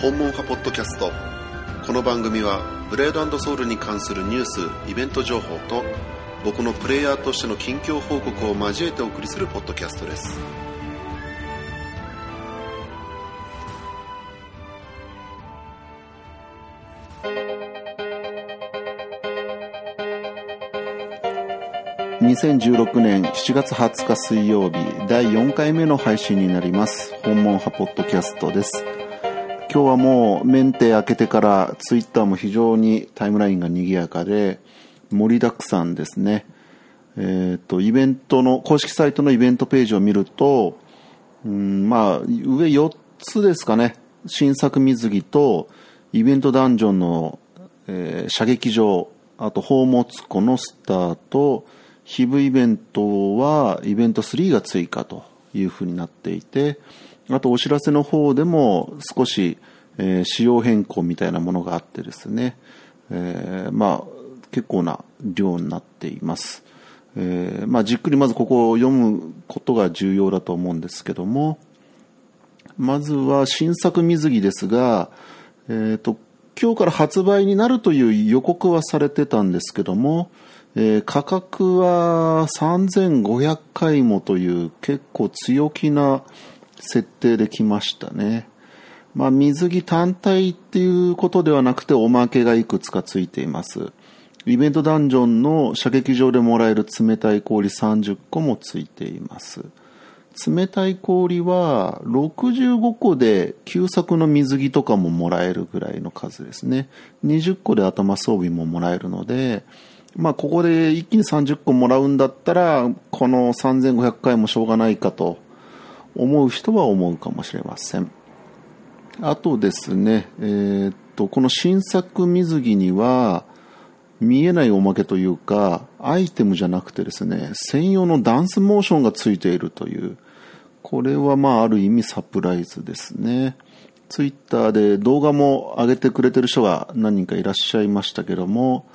訪問派ポッドキャスト。この番組はブレードソウルに関するニュースイベント情報と僕のプレイヤーとしての近況報告を交えてお送りするポッドキャストです。2016年7月20日水曜日第4回目の配信になります。訪問派ポッドキャストです。今日はもうメンテ開けてからツイッターも非常にタイムラインが賑やかで盛りだくさんですね。えっ、ー、と、イベントの、公式サイトのイベントページを見ると、うん、まあ、上4つですかね。新作水着と、イベントダンジョンの、えー、射撃場、あと、宝物庫のスタート、ヒブイベントは、イベント3が追加というふうになっていて、あとお知らせの方でも少し、えー、仕様変更みたいなものがあってですね、えー、まあ結構な量になっています。えー、まあじっくりまずここを読むことが重要だと思うんですけども、まずは新作水着ですが、えっ、ー、と、今日から発売になるという予告はされてたんですけども、えー、価格は3500回もという結構強気な設定できましたね。まあ、水着単体っていうことではなくておまけがいくつかついています。イベントダンジョンの射撃場でもらえる冷たい氷30個もついています。冷たい氷は65個で旧作の水着とかももらえるぐらいの数ですね。20個で頭装備ももらえるので、まあここで一気に30個もらうんだったら、この3500回もしょうがないかと思う人は思うかもしれません。あとですね、えー、っと、この新作水着には、見えないおまけというか、アイテムじゃなくてですね、専用のダンスモーションがついているという、これはまあある意味サプライズですね。ツイッターで動画も上げてくれてる人が何人かいらっしゃいましたけども、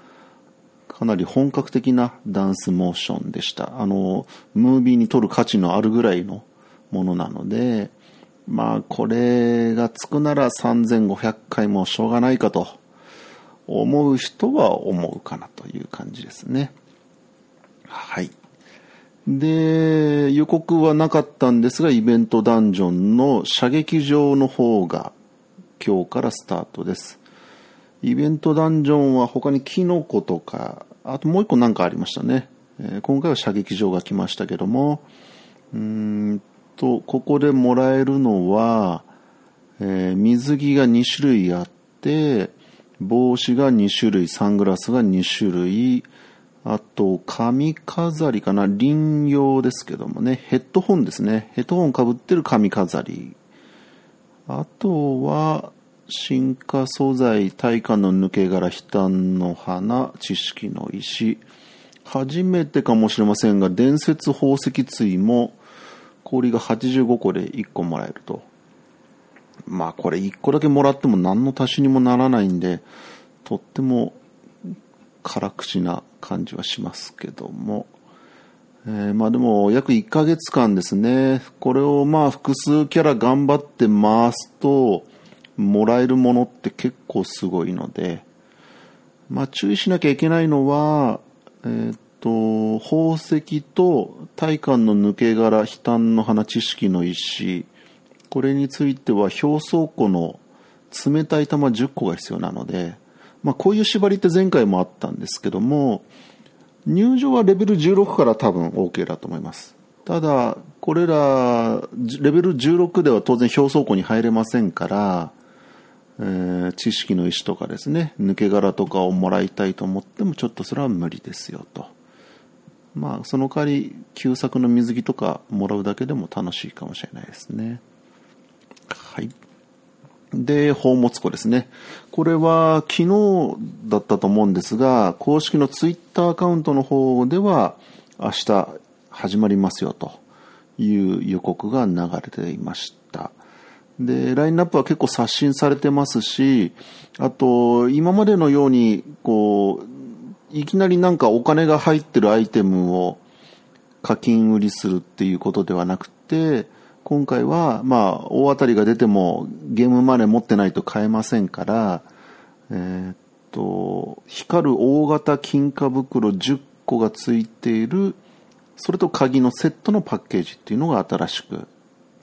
かなり本格的なダンスモーションでした。あの、ムービーに撮る価値のあるぐらいのものなので、まあこれがつくなら3500回もしょうがないかと思う人は思うかなという感じですね。はい。で、予告はなかったんですが、イベントダンジョンの射撃場の方が今日からスタートです。イベントダンジョンは他にキノコとか、あともう一個なんかありましたね。え、今回は射撃場が来ましたけども、うんと、ここでもらえるのは、えー、水着が2種類あって、帽子が2種類、サングラスが2種類、あと、髪飾りかな輪用ですけどもね、ヘッドホンですね。ヘッドホンかぶってる髪飾り。あとは、進化素材、大化の抜け殻、悲嘆の花、知識の石。初めてかもしれませんが、伝説宝石対も、氷が85個で1個もらえると。まあこれ1個だけもらっても何の足しにもならないんで、とっても辛口な感じはしますけども。えー、まあでも約1ヶ月間ですね。これをまあ複数キャラ頑張って回すと、もらえるものって結構すごいので、まあ注意しなきゃいけないのは、えー、と、宝石と大観の抜け殻、悲嘆の花、知識の石、これについては表層庫の冷たい玉10個が必要なので、まあこういう縛りって前回もあったんですけども、入場はレベル16から多分 OK だと思います。ただ、これら、レベル16では当然表層庫に入れませんから、えー、知識の石とかですね、抜け殻とかをもらいたいと思ってもちょっとそれは無理ですよと。まあ、その代わり、旧作の水着とかもらうだけでも楽しいかもしれないですね。はい。で、宝物庫ですね。これは昨日だったと思うんですが、公式のツイッターアカウントの方では、明日始まりますよという予告が流れていました。で、ラインナップは結構刷新されてますし、あと、今までのように、こう、いきなりなんかお金が入ってるアイテムを課金売りするっていうことではなくて、今回は、まあ、大当たりが出てもゲームマネー持ってないと買えませんから、えー、っと、光る大型金貨袋10個がついている、それと鍵のセットのパッケージっていうのが新しく、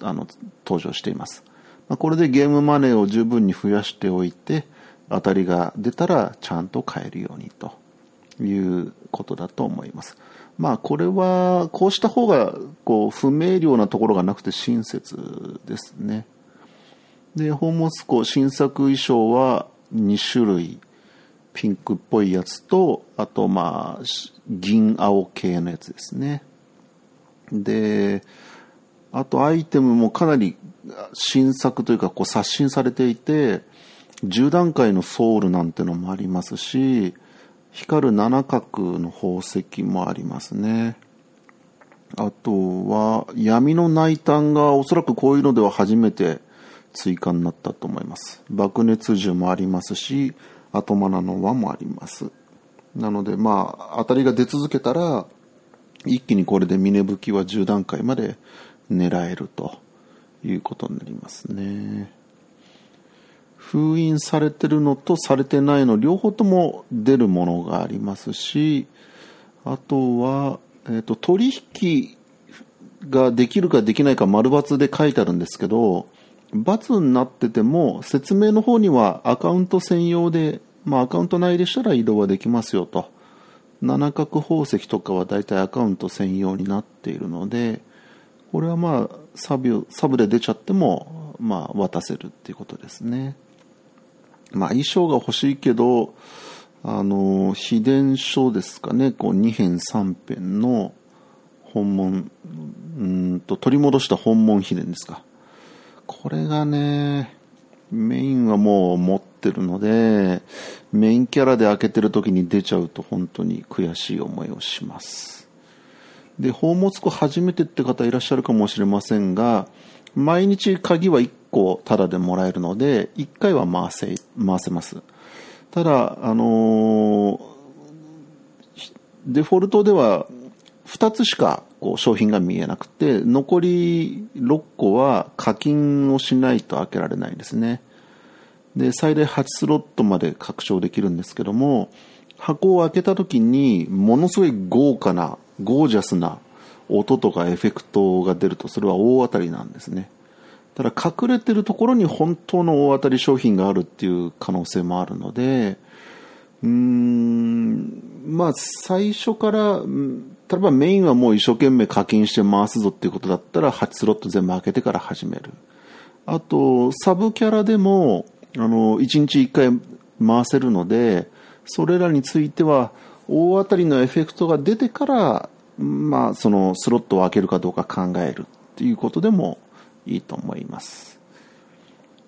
あの、登場しています。まあ、これでゲームマネーを十分に増やしておいて、当たりが出たらちゃんと買えるようにということだと思います。まあこれはこうした方がこう不明瞭なところがなくて親切ですね。で、ホーモスコ新作衣装は2種類。ピンクっぽいやつと、あとまあ銀青系のやつですね。で、あとアイテムもかなり新作というかこう刷新されていて、10段階のソウルなんてのもありますし、光る七角の宝石もありますね。あとは、闇の内炭がおそらくこういうのでは初めて追加になったと思います。爆熱銃もありますし、後マナの輪もあります。なので、まあ、当たりが出続けたら、一気にこれで峰吹きは10段階まで狙えるということになりますね。封印されてるのとされてないの両方とも出るものがありますし、あとは、え、ー、と、取引ができるかできないか丸抜で書いてあるんですけど、×になってても説明の方にはアカウント専用で、まあアカウント内でしたら移動はできますよと。七角宝石とかは大体アカウント専用になっているので、これはまあサブサブで出ちゃっても、まあ渡せるっていうことですね。まあ衣装が欲しいけど、あの、秘伝書ですかね、こう2編3編の本物、うんと取り戻した本物秘伝ですか。これがね、メインはもう持ってるので、メインキャラで開けてる時に出ちゃうと本当に悔しい思いをします。で、宝物庫初めてって方いらっしゃるかもしれませんが、毎日鍵は1個タダでもらえるので、1回は回せ、回せます。ただ、あの、デフォルトでは2つしかこう商品が見えなくて、残り6個は課金をしないと開けられないですね。で、最大8スロットまで拡張できるんですけども、箱を開けた時にものすごい豪華な、ゴージャスな音とかエフェクトが出るとそれは大当たりなんですね。ただ隠れてるところに本当の大当たり商品があるっていう可能性もあるので、うーん、まあ最初から、例えばメインはもう一生懸命課金して回すぞっていうことだったら8スロット全部開けてから始める。あと、サブキャラでも、あの、1日1回回せるので、それらについては大当たりのエフェクトが出てからまあ、そのスロットを開けるかどうか考えるっていうことでもいいと思います。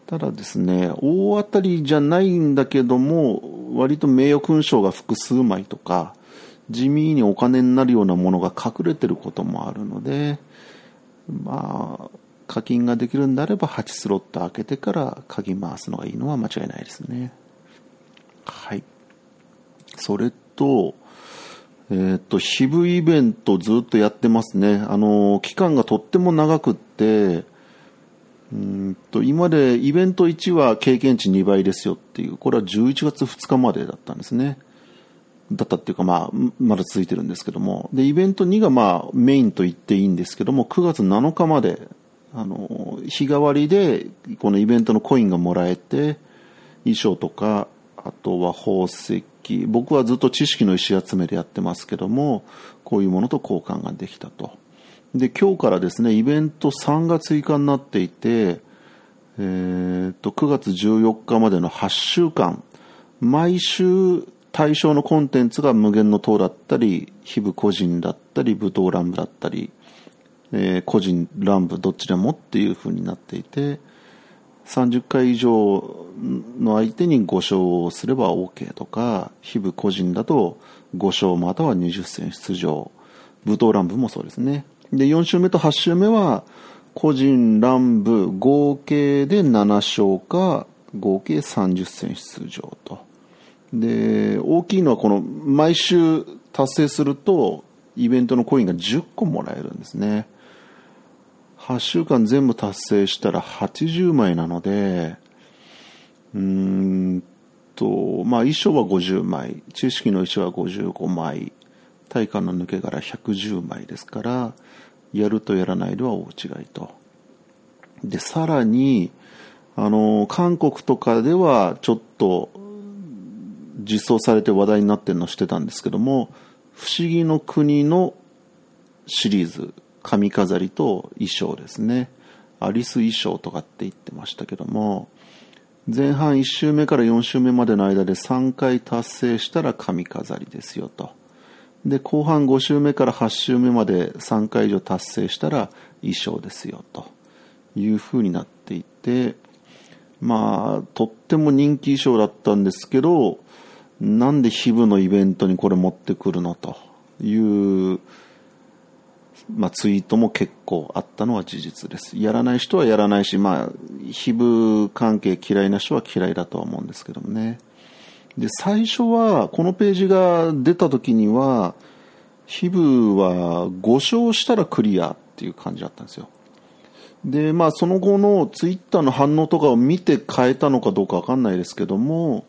ただですね、大当たりじゃないんだけども、割と名誉勲章が複数枚とか、地味にお金になるようなものが隠れてることもあるので、まあ、課金ができるんであれば8スロット開けてから鍵回すのがいいのは間違いないですね。はい。それと、えっ、ー、と、ヒブイベントずっとやってますね。あの、期間がとっても長くって、うんと、今でイベント1は経験値2倍ですよっていう、これは11月2日までだったんですね。だったっていうか、まあ、まだ続いてるんですけども。で、イベント2がまあ、メインと言っていいんですけども、9月7日まで、あの、日替わりで、このイベントのコインがもらえて、衣装とか、あとは宝石、僕はずっと知識の石集めでやってますけども、こういうものと交換ができたと。で、今日からですね、イベント3が追加になっていて、えー、と、9月14日までの8週間、毎週対象のコンテンツが無限の塔だったり、非部個人だったり、武闘乱舞だったり、えー、個人乱舞どっちでもっていう風になっていて、30回以上の相手に5勝をすれば OK とか、非部個人だと5勝または20戦出場。武闘乱舞もそうですね。で、4週目と8週目は、個人乱舞合計で7勝か、合計30戦出場と。で、大きいのはこの、毎週達成すると、イベントのコインが10個もらえるんですね。8週間全部達成したら80枚なので、うーんと、まあ、衣装は50枚、知識の衣装は55枚、体幹の抜け殻110枚ですから、やるとやらないでは大違いと。で、さらに、あの、韓国とかではちょっと実装されて話題になってるのしてたんですけども、不思議の国のシリーズ、髪飾りと衣装ですね。アリス衣装とかって言ってましたけども、前半1周目から4周目までの間で3回達成したら髪飾りですよと。で、後半5周目から8周目まで3回以上達成したら衣装ですよという風になっていて、まあ、とっても人気衣装だったんですけど、なんでヒブのイベントにこれ持ってくるのという、まあ、ツイートも結構あったのは事実です。やらない人はやらないし、まあ、ヒブ関係嫌いな人は嫌いだとは思うんですけどもね。で、最初は、このページが出た時には、ヒブは5勝したらクリアっていう感じだったんですよ。で、まあその後のツイッターの反応とかを見て変えたのかどうかわかんないですけども、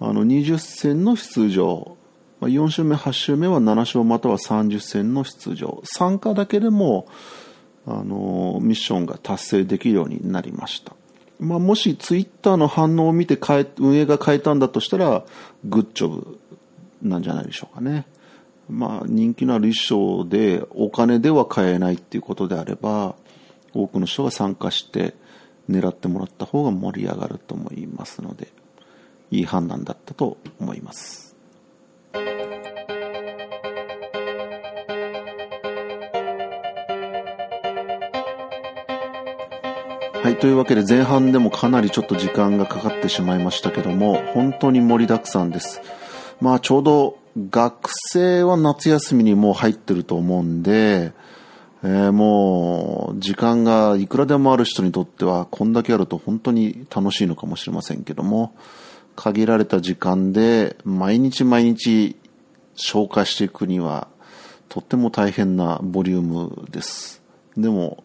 あの20戦の出場、4週目、8週目は7勝または30戦の出場。参加だけでも、あの、ミッションが達成できるようになりました。まあ、もしツイッターの反応を見て変え、運営が変えたんだとしたら、グッジョブなんじゃないでしょうかね。まあ、人気のある衣装でお金では買えないっていうことであれば、多くの人が参加して狙ってもらった方が盛り上がると思いますので、いい判断だったと思います。い、というわけで前半でもかなりちょっと時間がかかってしまいましたけども、本当に盛りだくさんです。まあちょうど学生は夏休みにもう入ってると思うんで、えー、もう時間がいくらでもある人にとってはこんだけあると本当に楽しいのかもしれませんけども、限られた時間で毎日毎日消化していくにはとっても大変なボリュームです。でも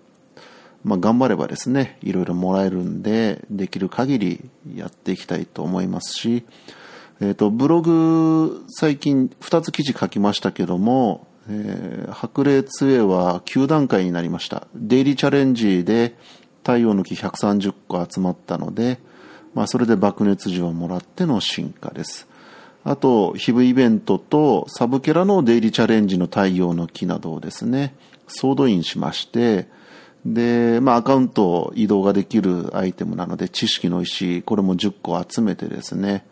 まあ、頑張ればですね、いろいろもらえるんで、できる限りやっていきたいと思いますし、えっ、ー、と、ブログ、最近2つ記事書きましたけども、えー、白麗杖は9段階になりました。デイリーチャレンジで太陽の木130個集まったので、まあ、それで爆熱時をもらっての進化です。あと、ヒブイベントとサブキャラのデイリーチャレンジの太陽の木などをですね、ソードインしまして、で、まあ、アカウント移動ができるアイテムなので、知識の石、これも10個集めてですね、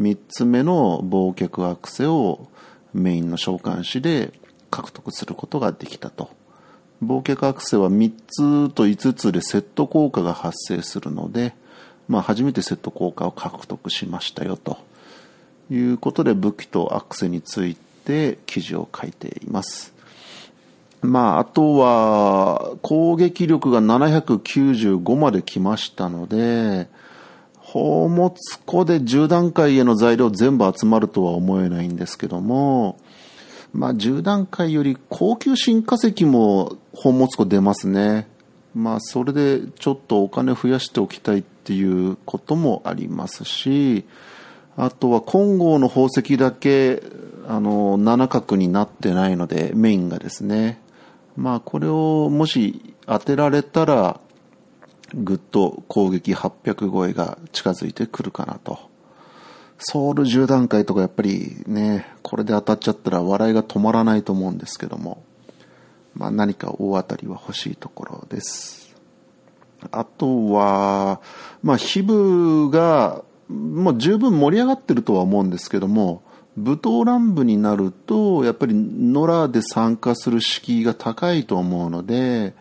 3つ目の忘却アクセをメインの召喚師で獲得することができたと。忘却アクセは3つと5つでセット効果が発生するので、まあ、初めてセット効果を獲得しましたよということで武器とアクセについて記事を書いています。まあ、あとは、攻撃力が795まで来ましたので、宝物庫で10段階への材料全部集まるとは思えないんですけども、まあ、10段階より高級新化石も宝物庫出ますね。まあ、それでちょっとお金増やしておきたいっていうこともありますし、あとは金剛の宝石だけ、あの、7角になってないので、メインがですね。まあこれをもし当てられたらぐっと攻撃800超えが近づいてくるかなと。ソウル10段階とかやっぱりね、これで当たっちゃったら笑いが止まらないと思うんですけども、まあ何か大当たりは欲しいところです。あとは、まあヒブがもう十分盛り上がってるとは思うんですけども、武闘乱舞になると、やっぱり野良で参加する敷居が高いと思うので、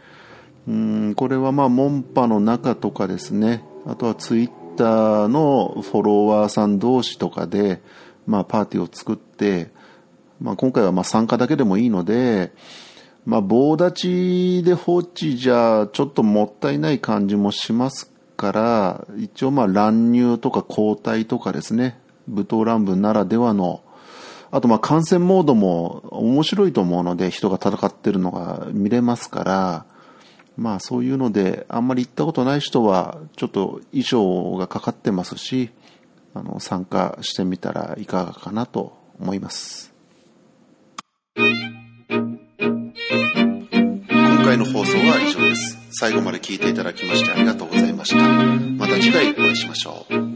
うん、これはまあ、門派の中とかですね、あとはツイッターのフォロワーさん同士とかで、まあ、パーティーを作って、まあ、今回はまあ参加だけでもいいので、まあ、棒立ちで放置じゃちょっともったいない感じもしますから、一応まあ乱入とか交代とかですね、武闘乱舞ならではの、あとまあ感染モードも面白いと思うので人が戦ってるのが見れますから、まあそういうので、あんまり行ったことない人は、ちょっと衣装がかかってますし、あの、参加してみたらいかがかなと思います。今回の放送は以上です。最後まで聞いていただきましてありがとうございました。また次回お会いしましょう。